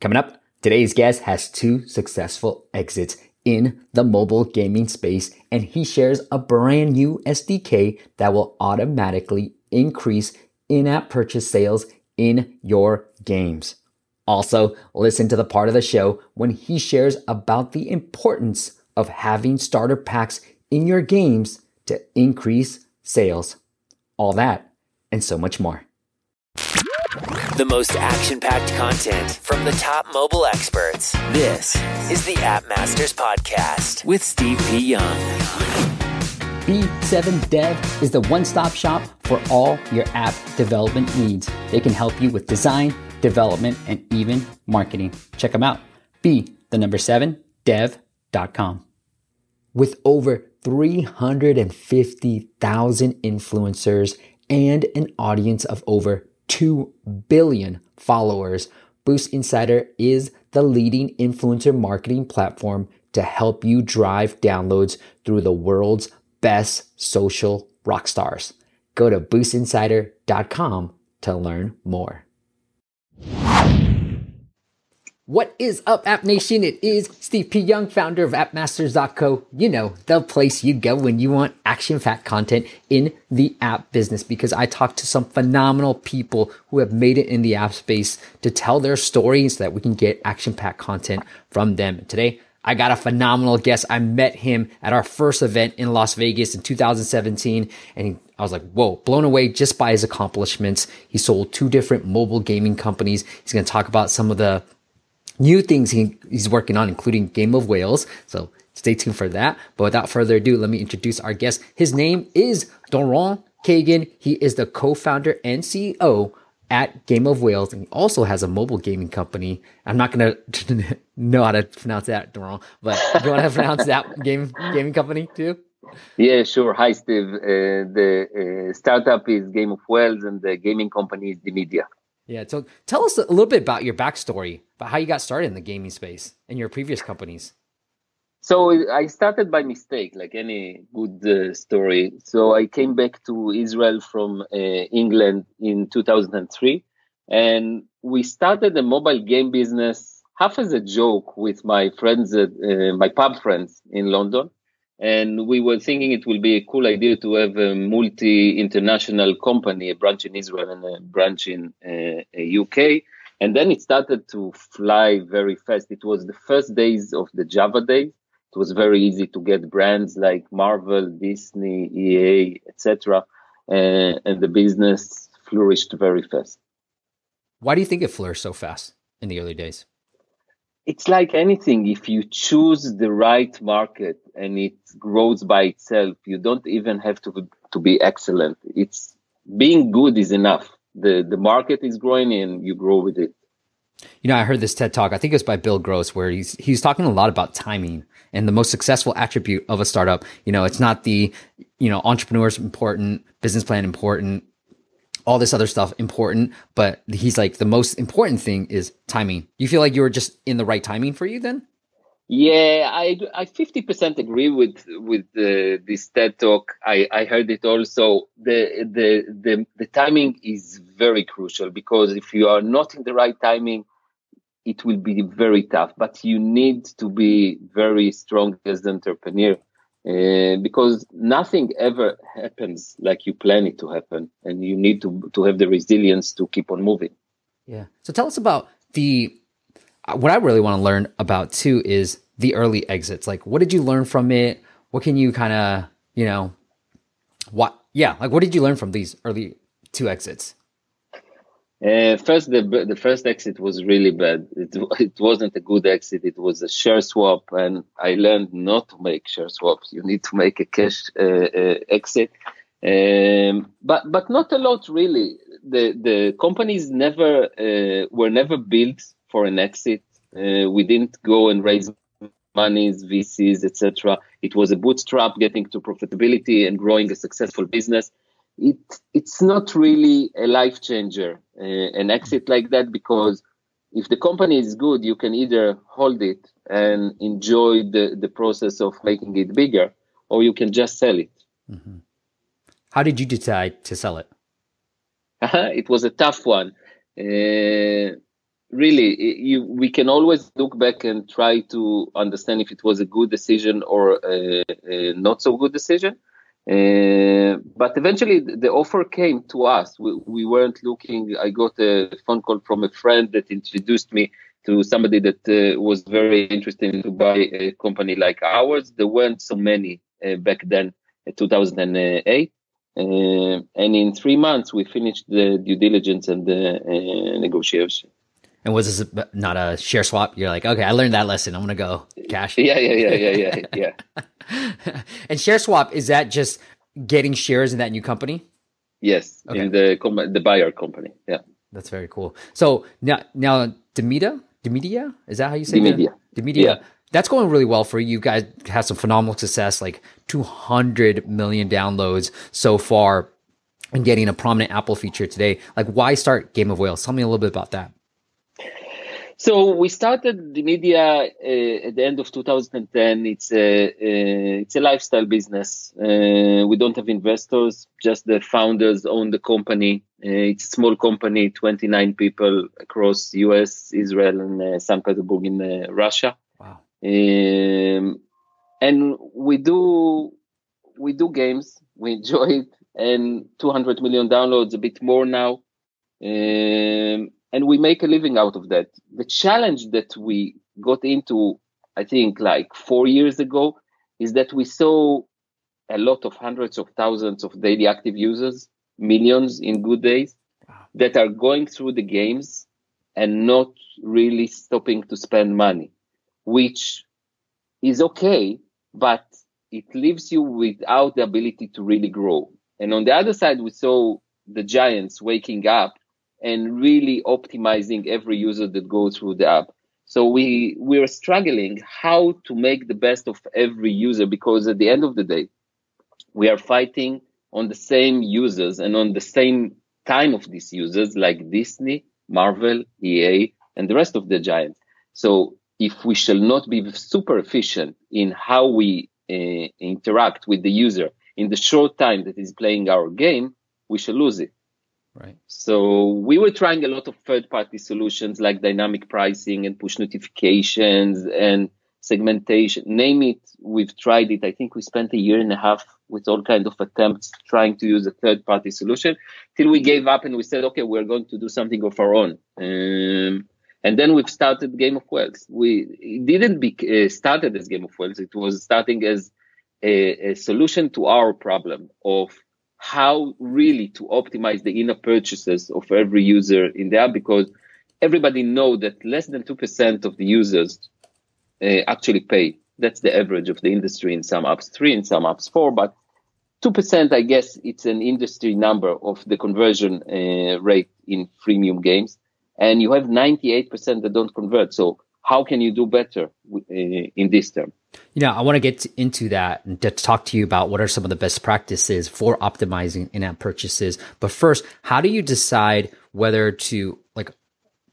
Coming up, today's guest has two successful exits in the mobile gaming space, and he shares a brand new SDK that will automatically increase in app purchase sales in your games. Also, listen to the part of the show when he shares about the importance of having starter packs in your games to increase sales. All that and so much more. The most action packed content from the top mobile experts. This is the App Masters Podcast with Steve P. Young. B7 Dev is the one stop shop for all your app development needs. They can help you with design, development, and even marketing. Check them out. B, the number seven, dev.com. With over 350,000 influencers and an audience of over 2 billion followers, Boost Insider is the leading influencer marketing platform to help you drive downloads through the world's best social rock stars. Go to boostinsider.com to learn more. What is up, App Nation? It is Steve P. Young, founder of AppMasters.co. You know, the place you go when you want action packed content in the app business because I talk to some phenomenal people who have made it in the app space to tell their stories so that we can get action packed content from them. Today, I got a phenomenal guest. I met him at our first event in Las Vegas in 2017 and I was like, whoa, blown away just by his accomplishments. He sold two different mobile gaming companies. He's going to talk about some of the new things he, he's working on, including Game of Whales. So stay tuned for that. But without further ado, let me introduce our guest. His name is Doron Kagan. He is the co-founder and CEO at Game of Whales, and he also has a mobile gaming company. I'm not gonna know how to pronounce that, Doron, but do you want to pronounce that game gaming company too? Yeah, sure. Hi, Steve. Uh, the uh, startup is Game of Whales, and the gaming company is Demedia. Yeah. So tell us a little bit about your backstory, about how you got started in the gaming space and your previous companies. So I started by mistake, like any good uh, story. So I came back to Israel from uh, England in 2003, and we started a mobile game business half as a joke with my friends, uh, my pub friends in London and we were thinking it will be a cool idea to have a multi-international company, a branch in Israel and a branch in uh, UK. And then it started to fly very fast. It was the first days of the Java days. It was very easy to get brands like Marvel, Disney, EA, etc. Uh, and the business flourished very fast. Why do you think it flourished so fast in the early days? It's like anything. If you choose the right market and it grows by itself, you don't even have to to be excellent. It's being good is enough. The the market is growing and you grow with it. You know, I heard this TED talk. I think it was by Bill Gross, where he's he's talking a lot about timing and the most successful attribute of a startup. You know, it's not the you know entrepreneurs important, business plan important, all this other stuff important, but he's like the most important thing is timing. You feel like you were just in the right timing for you then? Yeah, I I fifty percent agree with with the, this TED talk. I, I heard it also. The, the the the timing is very crucial because if you are not in the right timing, it will be very tough. But you need to be very strong as an entrepreneur uh, because nothing ever happens like you plan it to happen, and you need to to have the resilience to keep on moving. Yeah. So tell us about the uh, what I really want to learn about too is the early exits. Like, what did you learn from it? What can you kind of you know what? Yeah, like what did you learn from these early two exits? Uh, first, the the first exit was really bad. It it wasn't a good exit. It was a share swap, and I learned not to make share swaps. You need to make a cash uh, uh, exit, um, but but not a lot really. The the companies never uh, were never built for an exit. Uh, we didn't go and raise monies, VCs, etc. It was a bootstrap, getting to profitability and growing a successful business it it's not really a life changer uh, an exit like that because if the company is good you can either hold it and enjoy the the process of making it bigger or you can just sell it mm-hmm. how did you decide to sell it it was a tough one uh, really, you, we can always look back and try to understand if it was a good decision or a, a not so good decision. Uh, but eventually, the offer came to us. We, we, weren't looking. I got a phone call from a friend that introduced me to somebody that uh, was very interested to buy a company like ours. There weren't so many uh, back then, 2008. Uh, and in three months, we finished the due diligence and the uh, negotiation. And was this not a share swap? You're like, okay, I learned that lesson. I'm gonna go cash. Yeah, yeah, yeah, yeah, yeah, yeah. and share swap is that just getting shares in that new company? Yes, okay. in the com- the buyer company. Yeah, that's very cool. So now, now Demedia, Demedia, is that how you say it? Demedia? Demedia. Yeah. That's going really well for you. You guys have some phenomenal success, like 200 million downloads so far, and getting a prominent Apple feature today. Like, why start Game of Whales? Tell me a little bit about that. So we started Demedia uh, at the end of 2010. It's a uh, it's a lifestyle business. Uh, we don't have investors; just the founders own the company. Uh, it's a small company, 29 people across U.S., Israel, and uh, St. Petersburg in uh, Russia. Wow! Um, and we do we do games. We enjoy it, and 200 million downloads, a bit more now. Um, and we make a living out of that. The challenge that we got into, I think, like four years ago, is that we saw a lot of hundreds of thousands of daily active users, millions in good days, that are going through the games and not really stopping to spend money, which is okay, but it leaves you without the ability to really grow. And on the other side, we saw the giants waking up and really optimizing every user that goes through the app. So we we're struggling how to make the best of every user because at the end of the day, we are fighting on the same users and on the same time of these users like Disney, Marvel, EA, and the rest of the giants. So if we shall not be super efficient in how we uh, interact with the user in the short time that is playing our game, we shall lose it. Right. So we were trying a lot of third party solutions like dynamic pricing and push notifications and segmentation. Name it, we've tried it. I think we spent a year and a half with all kind of attempts trying to use a third party solution till we gave up and we said, okay, we're going to do something of our own. Um, and then we've started Game of Whales. We didn't be uh, started as Game of Whales. It was starting as a, a solution to our problem of how really to optimize the in-app purchases of every user in the app because everybody know that less than 2% of the users uh, actually pay. That's the average of the industry in some apps, three in some apps, four, but 2%, I guess it's an industry number of the conversion uh, rate in freemium games. And you have 98% that don't convert. So how can you do better uh, in this term? You know, I want to get into that and to talk to you about what are some of the best practices for optimizing in-app purchases. But first, how do you decide whether to like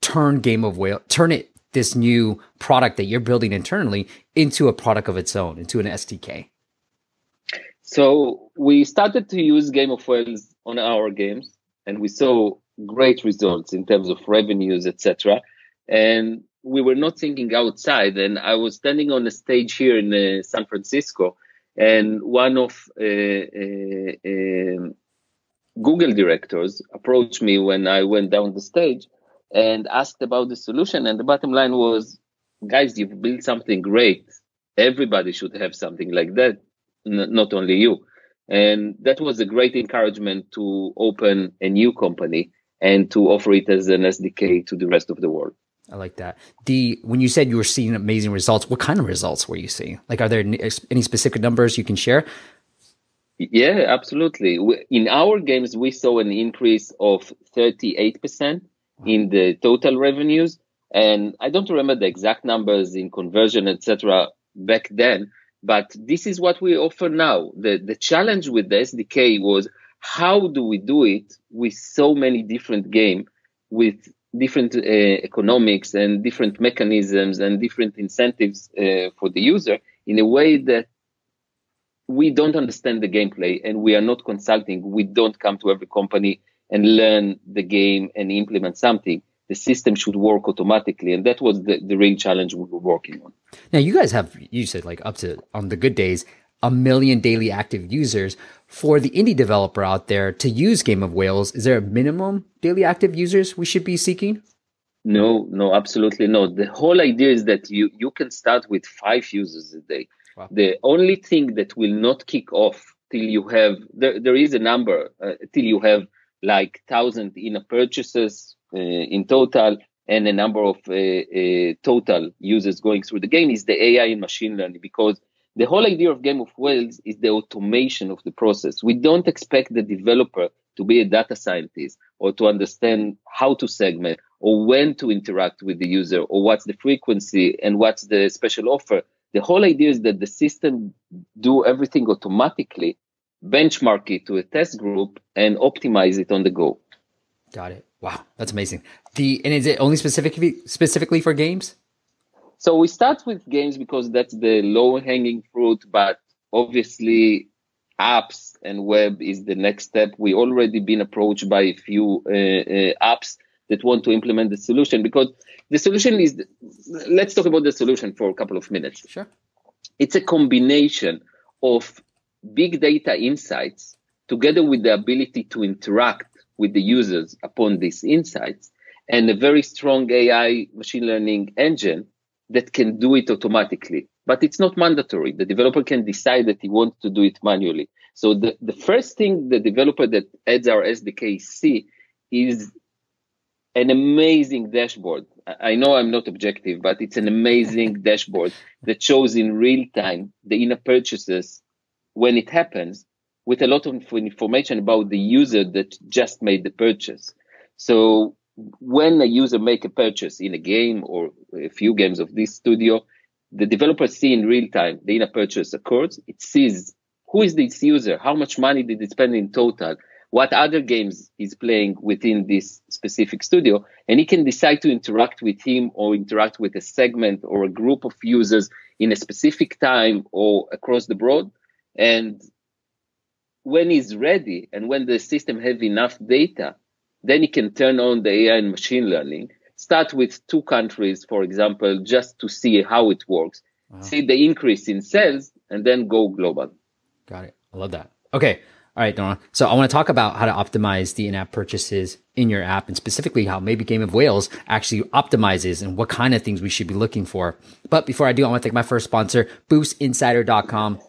turn Game of Whale, turn it this new product that you're building internally into a product of its own, into an SDK? So we started to use Game of Whales on our games, and we saw great results in terms of revenues, etc. And we were not thinking outside. And I was standing on a stage here in uh, San Francisco, and one of uh, uh, um, Google directors approached me when I went down the stage and asked about the solution. And the bottom line was, guys, you've built something great. Everybody should have something like that, n- not only you. And that was a great encouragement to open a new company and to offer it as an SDK to the rest of the world. I like that. The when you said you were seeing amazing results, what kind of results were you seeing? Like, are there any specific numbers you can share? Yeah, absolutely. In our games, we saw an increase of 38% in the total revenues. And I don't remember the exact numbers in conversion, etc. back then, but this is what we offer now. The, the challenge with the SDK was how do we do it with so many different games with different uh, economics and different mechanisms and different incentives uh, for the user in a way that we don't understand the gameplay and we are not consulting. We don't come to every company and learn the game and implement something. the system should work automatically. And that was the, the real challenge we were working on. Now, you guys have, you said like up to on the good days, a million daily active users. For the indie developer out there to use Game of Whales, is there a minimum daily active users we should be seeking? No, no, absolutely no. The whole idea is that you you can start with five users a day. Wow. The only thing that will not kick off till you have there, there is a number uh, till you have like thousand in purchases uh, in total and a number of uh, uh, total users going through the game is the AI and machine learning because the whole idea of Game of Whales is the automation of the process. We don't expect the developer to be a data scientist or to understand how to segment or when to interact with the user or what's the frequency and what's the special offer. The whole idea is that the system do everything automatically, benchmark it to a test group and optimize it on the go. Got it. Wow, that's amazing. The and is it only specifically specifically for games? So we start with games because that's the low hanging fruit, but obviously apps and web is the next step. We already been approached by a few uh, uh, apps that want to implement the solution because the solution is let's talk about the solution for a couple of minutes. Sure. It's a combination of big data insights together with the ability to interact with the users upon these insights and a very strong AI machine learning engine that can do it automatically. But it's not mandatory. The developer can decide that he wants to do it manually. So the, the first thing the developer that adds our SDK see is an amazing dashboard. I know I'm not objective, but it's an amazing dashboard that shows in real time the in-app purchases when it happens with a lot of information about the user that just made the purchase. So when a user make a purchase in a game or a few games of this studio, the developer see in real time the in-app purchase occurs. It sees who is this user, how much money did it spend in total, what other games he's playing within this specific studio, and he can decide to interact with him or interact with a segment or a group of users in a specific time or across the board. And when he's ready and when the system have enough data, then you can turn on the AI and machine learning. Start with two countries, for example, just to see how it works. Wow. See the increase in sales and then go global. Got it. I love that. Okay. All right, Doron. So I want to talk about how to optimize the in-app purchases in your app and specifically how maybe Game of Whales actually optimizes and what kind of things we should be looking for. But before I do, I want to thank my first sponsor, boostinsider.com.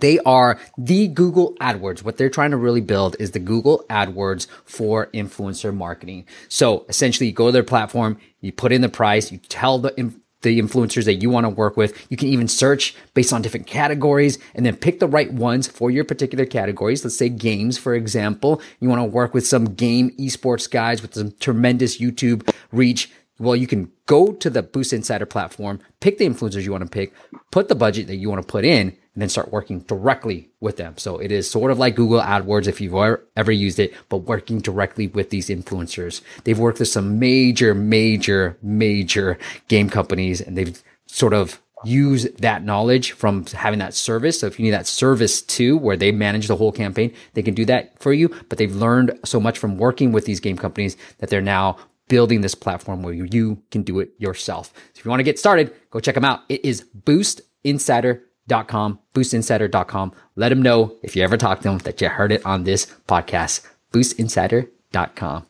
They are the Google AdWords. What they're trying to really build is the Google AdWords for influencer marketing. So essentially, you go to their platform, you put in the price, you tell the the influencers that you want to work with. You can even search based on different categories and then pick the right ones for your particular categories. Let's say games, for example. You want to work with some game esports guys with some tremendous YouTube reach. Well, you can go to the Boost Insider platform, pick the influencers you want to pick, put the budget that you want to put in, and then start working directly with them. So it is sort of like Google AdWords if you've ever used it, but working directly with these influencers. They've worked with some major, major, major game companies and they've sort of use that knowledge from having that service. So if you need that service too, where they manage the whole campaign, they can do that for you. But they've learned so much from working with these game companies that they're now building this platform where you can do it yourself. So if you want to get started, go check them out. It is Boost Insider boostinsider.com, boostinsider.com. Let them know if you ever talk to them that you heard it on this podcast, boostinsider.com.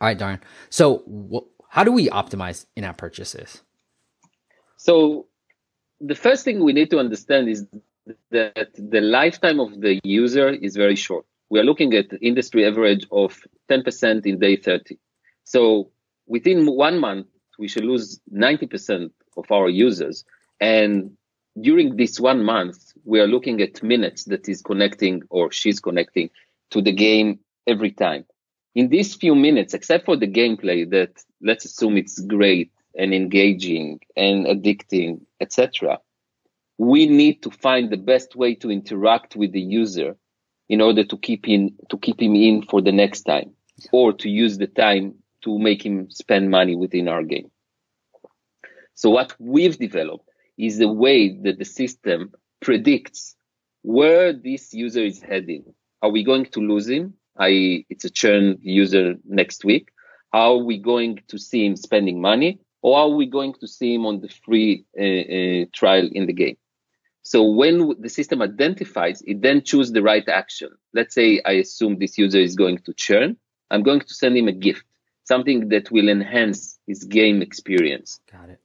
All right, Doron. So, wh- how do we optimize in app purchases? So, the first thing we need to understand is that the lifetime of the user is very short. We are looking at industry average of 10% in day 30. So, within one month, we should lose 90% of our users. And during this one month, we are looking at minutes that is connecting or she's connecting to the game every time. In these few minutes, except for the gameplay that let's assume it's great and engaging and addicting, etc., we need to find the best way to interact with the user in order to keep in to keep him in for the next time or to use the time to make him spend money within our game. So what we've developed is the way that the system predicts where this user is heading. Are we going to lose him? I, it's a churn user next week. Are we going to see him spending money or are we going to see him on the free uh, uh, trial in the game? So when the system identifies, it then chooses the right action. Let's say I assume this user is going to churn. I'm going to send him a gift, something that will enhance his game experience. Got it.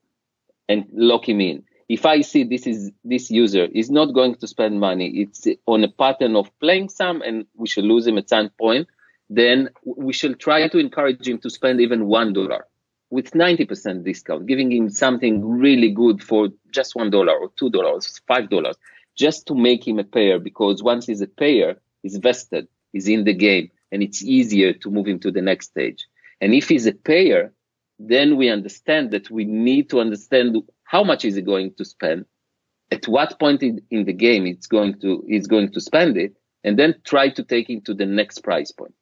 And lock him in. If I see this is this user is not going to spend money, it's on a pattern of playing some, and we should lose him at some point. Then we shall try to encourage him to spend even one dollar with 90% discount, giving him something really good for just $1 or $2, $5, just to make him a payer. Because once he's a payer, he's vested, he's in the game, and it's easier to move him to the next stage. And if he's a payer, then we understand that we need to understand how much is he going to spend, at what point in, in the game it's going to he's going to spend it, and then try to take him to the next price point.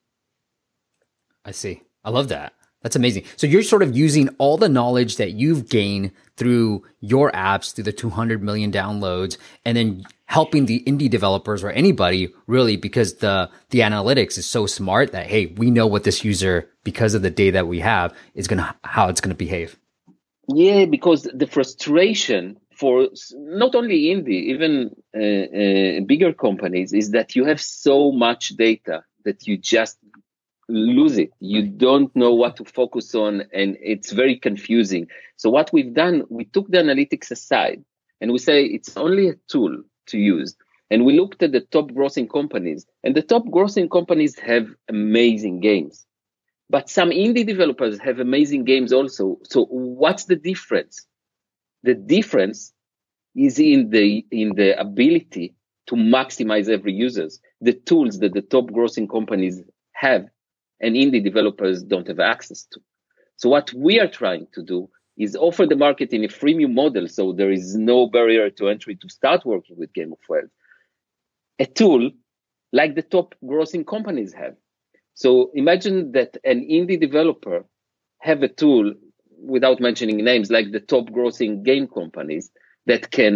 I see. I love that. That's amazing. So you're sort of using all the knowledge that you've gained through your apps, through the 200 million downloads, and then helping the indie developers or anybody really because the, the analytics is so smart that, hey, we know what this user, because of the data that we have, is going to, how it's going to behave. Yeah, because the frustration for not only indie, even uh, uh, bigger companies is that you have so much data that you just lose it. You don't know what to focus on, and it's very confusing. So, what we've done, we took the analytics aside and we say it's only a tool to use. And we looked at the top grossing companies, and the top grossing companies have amazing games. But some indie developers have amazing games also. So, what's the difference? The difference is in the in the ability to maximize every users. The tools that the top grossing companies have and indie developers don't have access to. So what we are trying to do is offer the market in a freemium model so there is no barrier to entry to start working with Game of Whales. A tool like the top grossing companies have. So imagine that an indie developer have a tool without mentioning names like the top grossing game companies that can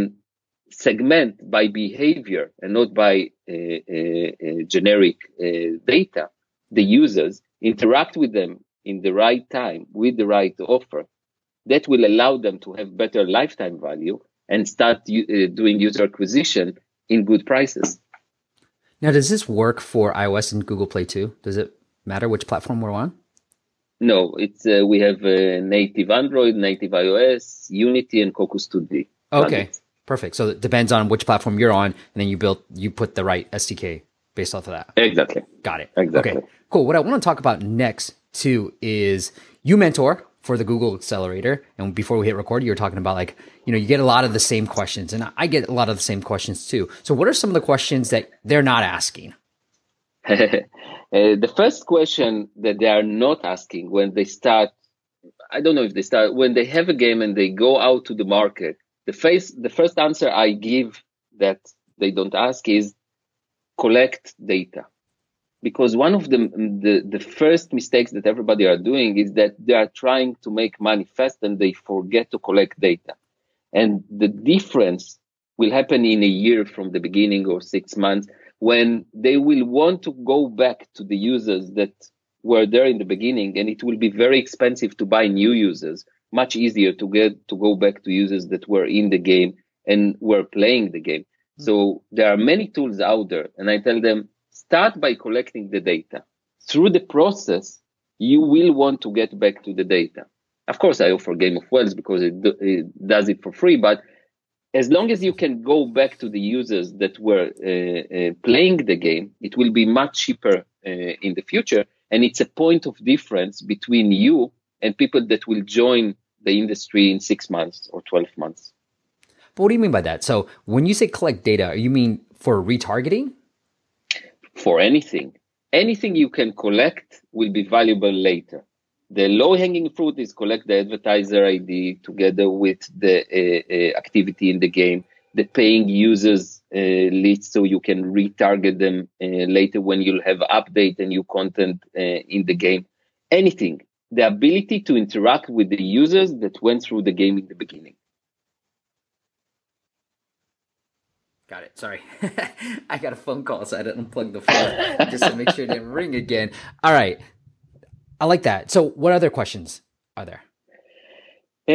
segment by behavior and not by uh, uh, uh, generic uh, data the users, interact with them in the right time with the right offer, that will allow them to have better lifetime value and start uh, doing user acquisition in good prices. Now, does this work for iOS and Google Play too? Does it matter which platform we're on? No, it's uh, we have uh, native Android, native iOS, Unity, and Cocos 2D. Okay, perfect. So it depends on which platform you're on, and then you build you put the right SDK based off of that. Exactly. Got it. Exactly. Okay, cool. What I want to talk about next too is you mentor for the Google Accelerator. And before we hit record, you were talking about like, you know, you get a lot of the same questions and I get a lot of the same questions too. So what are some of the questions that they're not asking? uh, the first question that they are not asking when they start, I don't know if they start, when they have a game and they go out to the market, the face, the first answer I give that they don't ask is collect data because one of the, the, the first mistakes that everybody are doing is that they are trying to make money fast and they forget to collect data. And the difference will happen in a year from the beginning or six months when they will want to go back to the users that were there in the beginning and it will be very expensive to buy new users much easier to get to go back to users that were in the game and were playing the game. Hmm. So there are many tools out there, and I tell them start by collecting the data. Through the process, you will want to get back to the data. Of course, I offer Game of Whales because it, it does it for free, but as long as you can go back to the users that were uh, uh, playing the game, it will be much cheaper uh, in the future. And it's a point of difference between you and people that will join the industry in six months or 12 months. But what do you mean by that? So when you say collect data, you mean for retargeting? For anything. Anything you can collect will be valuable later. The low hanging fruit is collect the advertiser ID together with the uh, uh, activity in the game, the paying users uh, so you can retarget them uh, later when you'll have update and new content uh, in the game. Anything. The ability to interact with the users that went through the game in the beginning. Got it. Sorry. I got a phone call, so I didn't unplug the phone just to make sure it didn't ring again. All right. I like that. So, what other questions are there? Uh,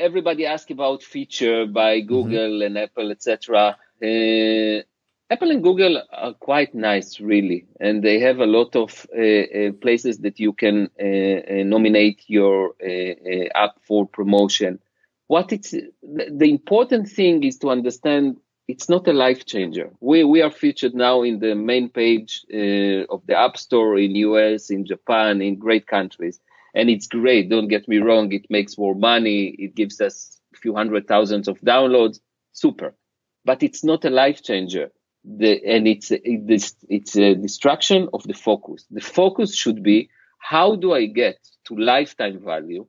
everybody asks about feature by mm-hmm. Google mm-hmm. and Apple, etc. Uh, Apple and Google are quite nice, really, and they have a lot of uh, uh places that you can uh, uh, nominate your app for promotion. What it's the important thing is to understand it's not a life changer. We we are featured now in the main page uh, of the App Store in US, in Japan, in great countries and it's great. Don't get me wrong; it makes more money. It gives us a few hundred thousands of downloads. Super, but it's not a life changer. The, and it's it's it's a distraction of the focus. The focus should be how do I get to lifetime value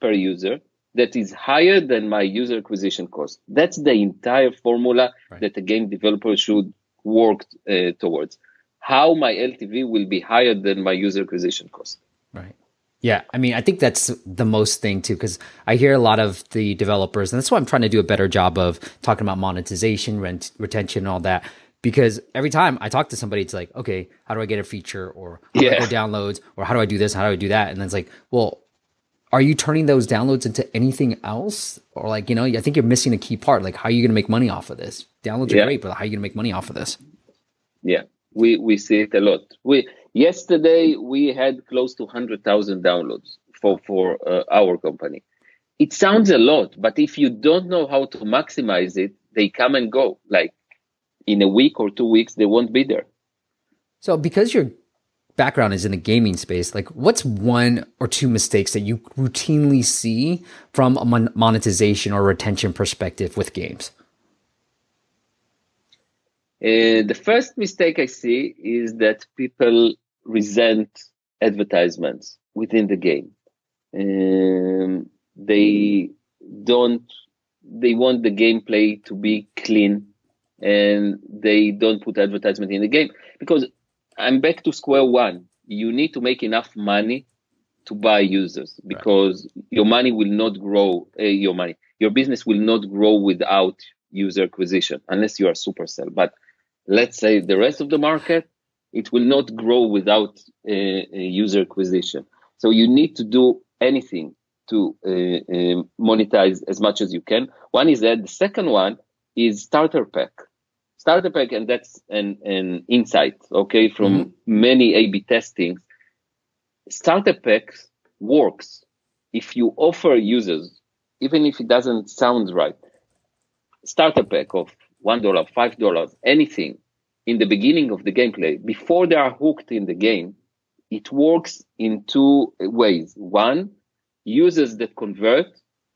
per user that is higher than my user acquisition cost. That's the entire formula right. that a game developer should work uh, towards. How my LTV will be higher than my user acquisition cost. Right. Yeah, I mean, I think that's the most thing too, because I hear a lot of the developers, and that's why I'm trying to do a better job of talking about monetization, rent, retention, and all that. Because every time I talk to somebody, it's like, okay, how do I get a feature, or how yeah. do I downloads, or how do I do this, how do I do that, and then it's like, well, are you turning those downloads into anything else, or like, you know, I think you're missing a key part. Like, how are you going to make money off of this? Downloads yeah. are great, but how are you going to make money off of this? Yeah, we we see it a lot. We Yesterday we had close to 100,000 downloads for for uh, our company. It sounds a lot, but if you don't know how to maximize it, they come and go. Like in a week or two weeks, they won't be there. So because your background is in the gaming space, like what's one or two mistakes that you routinely see from a monetization or retention perspective with games? Uh, the first mistake I see is that people resent advertisements within the game. Um, they don't. They want the gameplay to be clean, and they don't put advertisement in the game because I'm back to square one. You need to make enough money to buy users because right. your money will not grow. Uh, your money, your business will not grow without user acquisition unless you are Supercell. But let's say the rest of the market it will not grow without uh, user acquisition. So you need to do anything to uh, monetize as much as you can. One is that. The second one is starter pack. Starter pack, and that's an, an insight, okay, from mm-hmm. many A/B testings. Starter pack works if you offer users, even if it doesn't sound right. Starter pack of one dollar, five dollars, anything in the beginning of the gameplay, before they are hooked in the game, it works in two ways. One, users that convert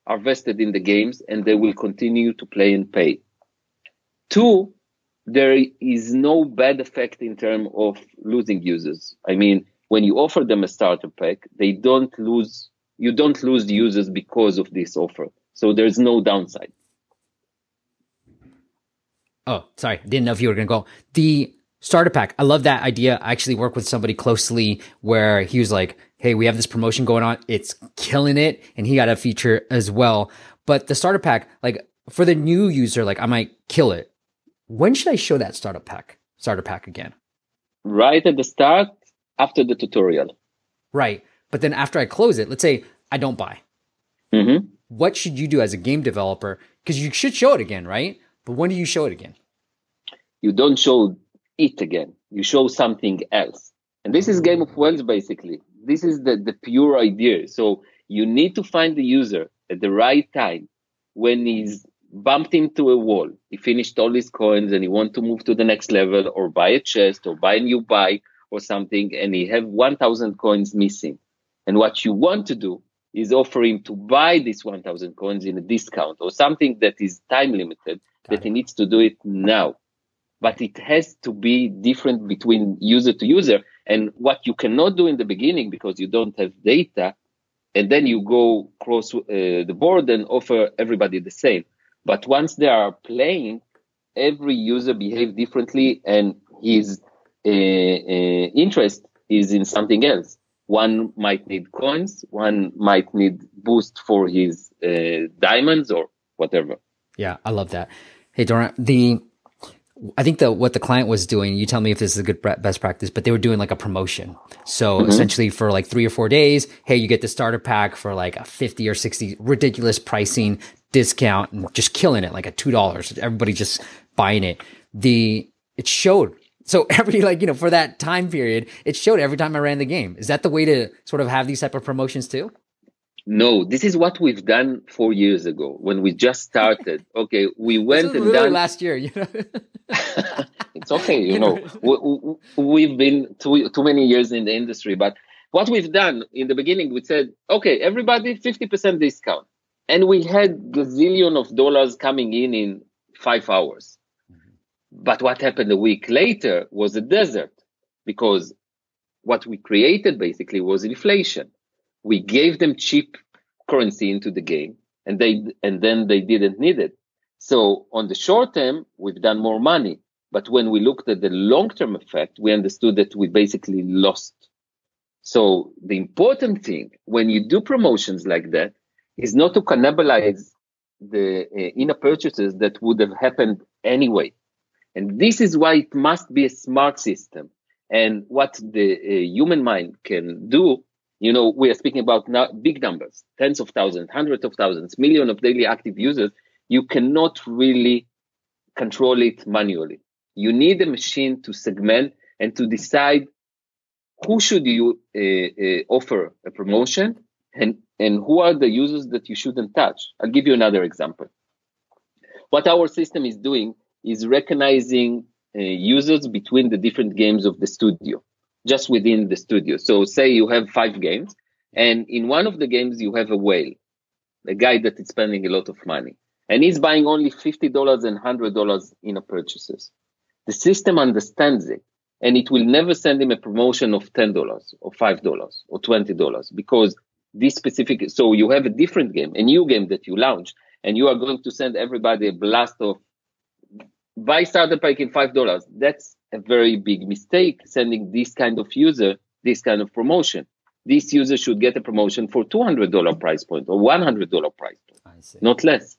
are vested in the games and they will continue to play and pay. Two, there is no bad effect in terms of losing users. I mean, when you offer them a starter pack, they don't lose, you don't lose users because of this offer. So there's no downside. Oh, sorry. Didn't know if you were going to go. The starter pack. I love that idea. I actually work with somebody closely where he was like, Hey, we have this promotion going on. It's killing it. And he got a feature as well. But the starter pack, like for the new user, like I might kill it. When should I show that starter pack, starter pack again? Right at the start after the tutorial. Right. But then after I close it, let's say I don't buy. Mm-hmm. What should you do as a game developer? Because you should show it again, right? But when do you show it again? You don't show it again. You show something else. And this is Game of Whales, basically. This is the, the pure idea. So you need to find the user at the right time when he's bumped into a wall. He finished all his coins and he want to move to the next level or buy a chest or buy a new bike or something and he have 1000 coins missing. And what you want to do is offer him to buy this 1000 coins in a discount or something that is time limited that he needs to do it now. But it has to be different between user to user. And what you cannot do in the beginning because you don't have data, and then you go cross uh, the board and offer everybody the same. But once they are playing, every user behave differently, and his uh, uh, interest is in something else. One might need coins, one might need boost for his uh, diamonds or whatever. Yeah, I love that. Hey, Doron, the I think the what the client was doing. You tell me if this is a good best practice, but they were doing like a promotion. So mm-hmm. essentially, for like three or four days, hey, you get the starter pack for like a fifty or sixty ridiculous pricing discount, and just killing it, like a two dollars. Everybody just buying it. The it showed. So every like you know for that time period, it showed every time I ran the game. Is that the way to sort of have these type of promotions too? No, this is what we've done four years ago when we just started. Okay, we went and done last year. You know, it's okay. You know, we, have been too too many years in the industry, but what we've done in the beginning, we said, okay, everybody fifty percent discount, and we had gazillion of dollars coming in in five hours. Mm-hmm. But what happened a week later was a desert because what we created basically was inflation we gave them cheap currency into the game and they and then they didn't need it. So on the short term we've done more money but when we looked at the long term effect we understood that we basically lost. So the important thing when you do promotions like that is not to cannibalize the uh, inner purchases that would have happened anyway. And this is why it must be a smart system. And what the uh, human mind can do you know, we are speaking about big numbers, tens of thousands, hundreds of thousands, million of daily active users. You cannot really control it manually. You need a machine to segment and to decide who should you uh, uh, offer a promotion and, and who are the users that you shouldn't touch. I'll give you another example. What our system is doing is recognizing uh, users between the different games of the studio just within the studio. So say you have five games and in one of the games you have a whale, a guy that is spending a lot of money and he's buying only $50 and $100 in purchases. The system understands it and it will never send him a promotion of $10 or $5 or $20 because this specific, so you have a different game, a new game that you launch and you are going to send everybody a blast of buy starter pack in $5. That's a very big mistake sending this kind of user this kind of promotion. This user should get a promotion for $200 price point or $100 price point, not less.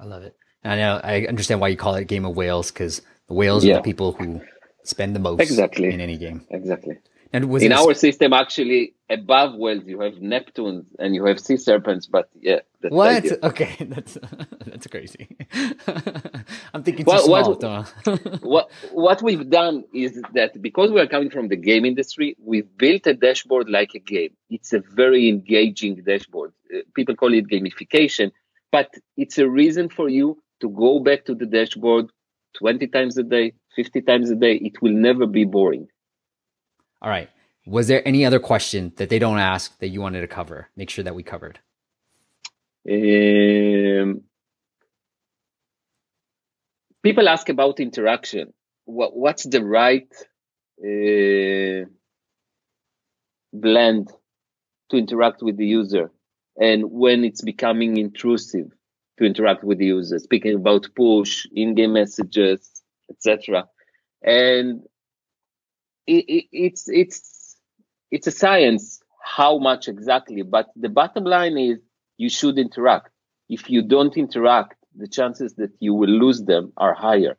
I love it. I know I understand why you call it a game of whales because the whales yeah. are the people who spend the most exactly. in any game. Exactly. And in our system, actually, above whales, you have Neptunes and you have sea serpents. But yeah, what? Okay, that's that's crazy. I'm thinking too small. What, what what we've done is that because we are coming from the game industry, we've built a dashboard like a game. It's a very engaging dashboard. Uh, people call it gamification, but it's a reason for you to go back to the dashboard 20 times a day, 50 times a day. It will never be boring. All right. Was there any other question that they don't ask that you wanted to cover? Make sure that we covered. Um, people ask about interaction. What, what's the right uh, blend to interact with the user, and when it's becoming intrusive to interact with the user? Speaking about push, in-game messages, etc. And it, it, it's it's it's a science how much exactly, but the bottom line is you should interact. If you don't interact, the chances that you will lose them are higher.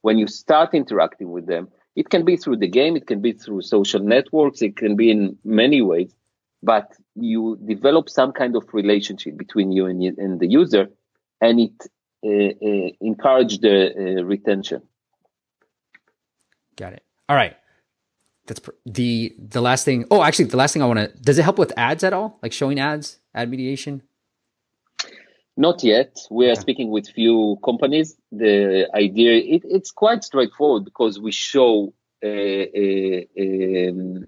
When you start interacting with them, it can be through the game, it can be through social networks, it can be in many ways, but you develop some kind of relationship between you and, and the user, and it uh, uh, encourage the uh, retention. Got it. All right that's pr- the the last thing. Oh, actually, the last thing I want to. Does it help with ads at all? Like showing ads, ad mediation? Not yet. We are speaking with few companies. The idea it, it's quite straightforward because we show uh, uh, um,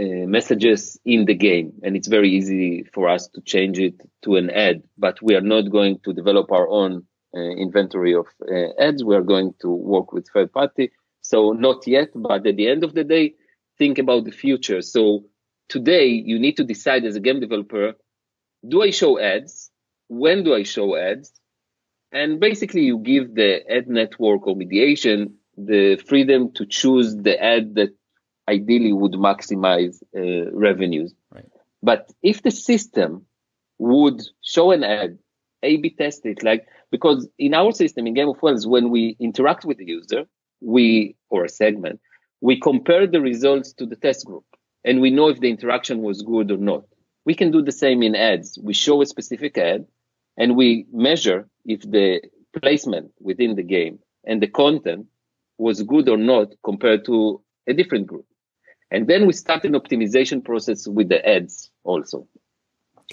uh, messages in the game, and it's very easy for us to change it to an ad. But we are not going to develop our own uh, inventory of uh, ads. We are going to work with third party. So not yet, but at the end of the day, think about the future. So today you need to decide as a game developer, do I show ads? When do I show ads? And basically you give the ad network or mediation the freedom to choose the ad that ideally would maximize uh, revenues. Right. But if the system would show an ad A/B test it, like because in our system in Game of Whales, when we interact with the user, we or a segment, we compare the results to the test group, and we know if the interaction was good or not. We can do the same in ads. We show a specific ad, and we measure if the placement within the game and the content was good or not compared to a different group. And then we start an optimization process with the ads also,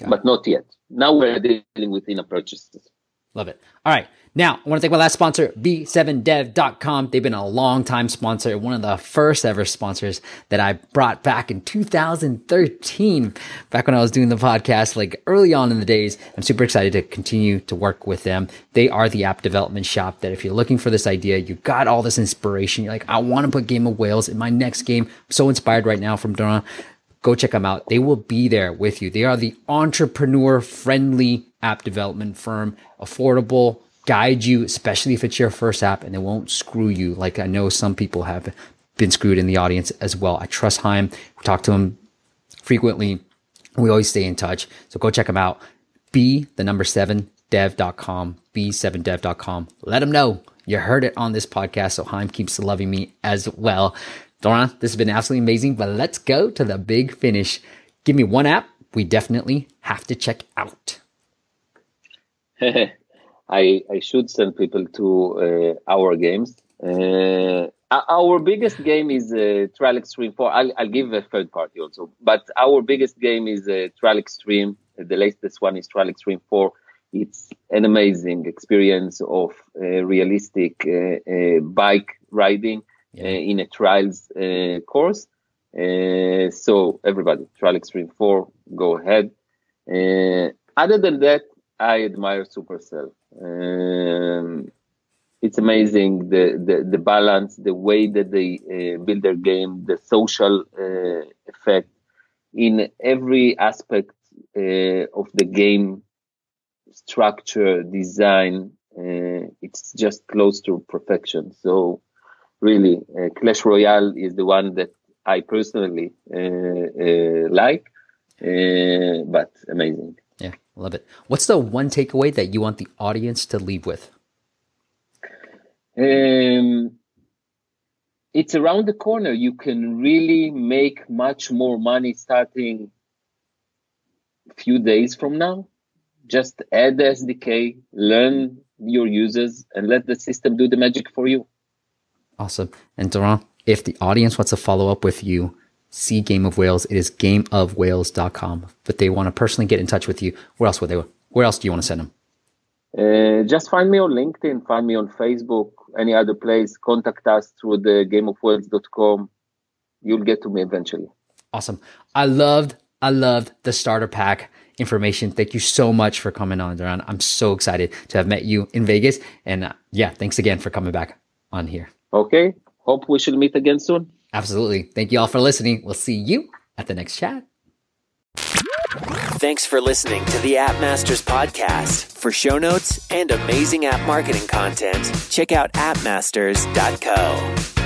but not yet. Now we're dealing with in-app purchases. Love it. All right. Now, I want to thank my last sponsor, B7Dev.com. They've been a long time sponsor, one of the first ever sponsors that I brought back in 2013, back when I was doing the podcast, like early on in the days. I'm super excited to continue to work with them. They are the app development shop that if you're looking for this idea, you got all this inspiration. You're like, I want to put Game of Whales in my next game. I'm so inspired right now from Doron go check them out. They will be there with you. They are the entrepreneur friendly app development firm, affordable, guide you, especially if it's your first app, and they won't screw you. Like I know some people have been screwed in the audience as well. I trust Chaim. We talk to him frequently. We always stay in touch. So go check them out. Be the number seven dev.com, b7dev.com. Let them know you heard it on this podcast. So Chaim keeps loving me as well. Doron, this has been absolutely amazing, but let's go to the big finish. Give me one app we definitely have to check out. I, I should send people to uh, our games. Uh, our biggest game is uh, Trial Extreme 4. I'll, I'll, give a third party also, but our biggest game is uh, Trial Extreme. The latest one is Trial Extreme 4. It's an amazing experience of uh, realistic uh, uh, bike riding yeah. in a trials course. so everybody, Trial Extreme 4, go ahead. other than that, I admire Supercell. Um, it's amazing the, the, the balance, the way that they uh, build their game, the social uh, effect in every aspect uh, of the game structure, design. Uh, it's just close to perfection. So, really, uh, Clash Royale is the one that I personally uh, like, but amazing. Yeah, love it. What's the one takeaway that you want the audience to leave with? Um, it's around the corner. You can really make much more money starting a few days from now. Just add the SDK, learn your users, and let the system do the magic for you. Awesome. And Doron, if the audience wants to follow up with you, see Game of Whales. It is gameofwhales.com. But they want to personally get in touch with you. Where else would they? Where else do you want to send them? Uh, just find me on LinkedIn, find me on Facebook, any other place. Contact us through the gameofwhales.com. You'll get to me eventually. Awesome. I loved, I loved the starter pack information. Thank you so much for coming on, Doron. I'm so excited to have met you in Vegas. And uh, yeah, thanks again for coming back on here. Okay. Hope we should meet again soon. Absolutely. Thank you all for listening. We'll see you at the next chat. Thanks for listening to the App Masters podcast. For show notes and amazing app marketing content, check out appmasters.co.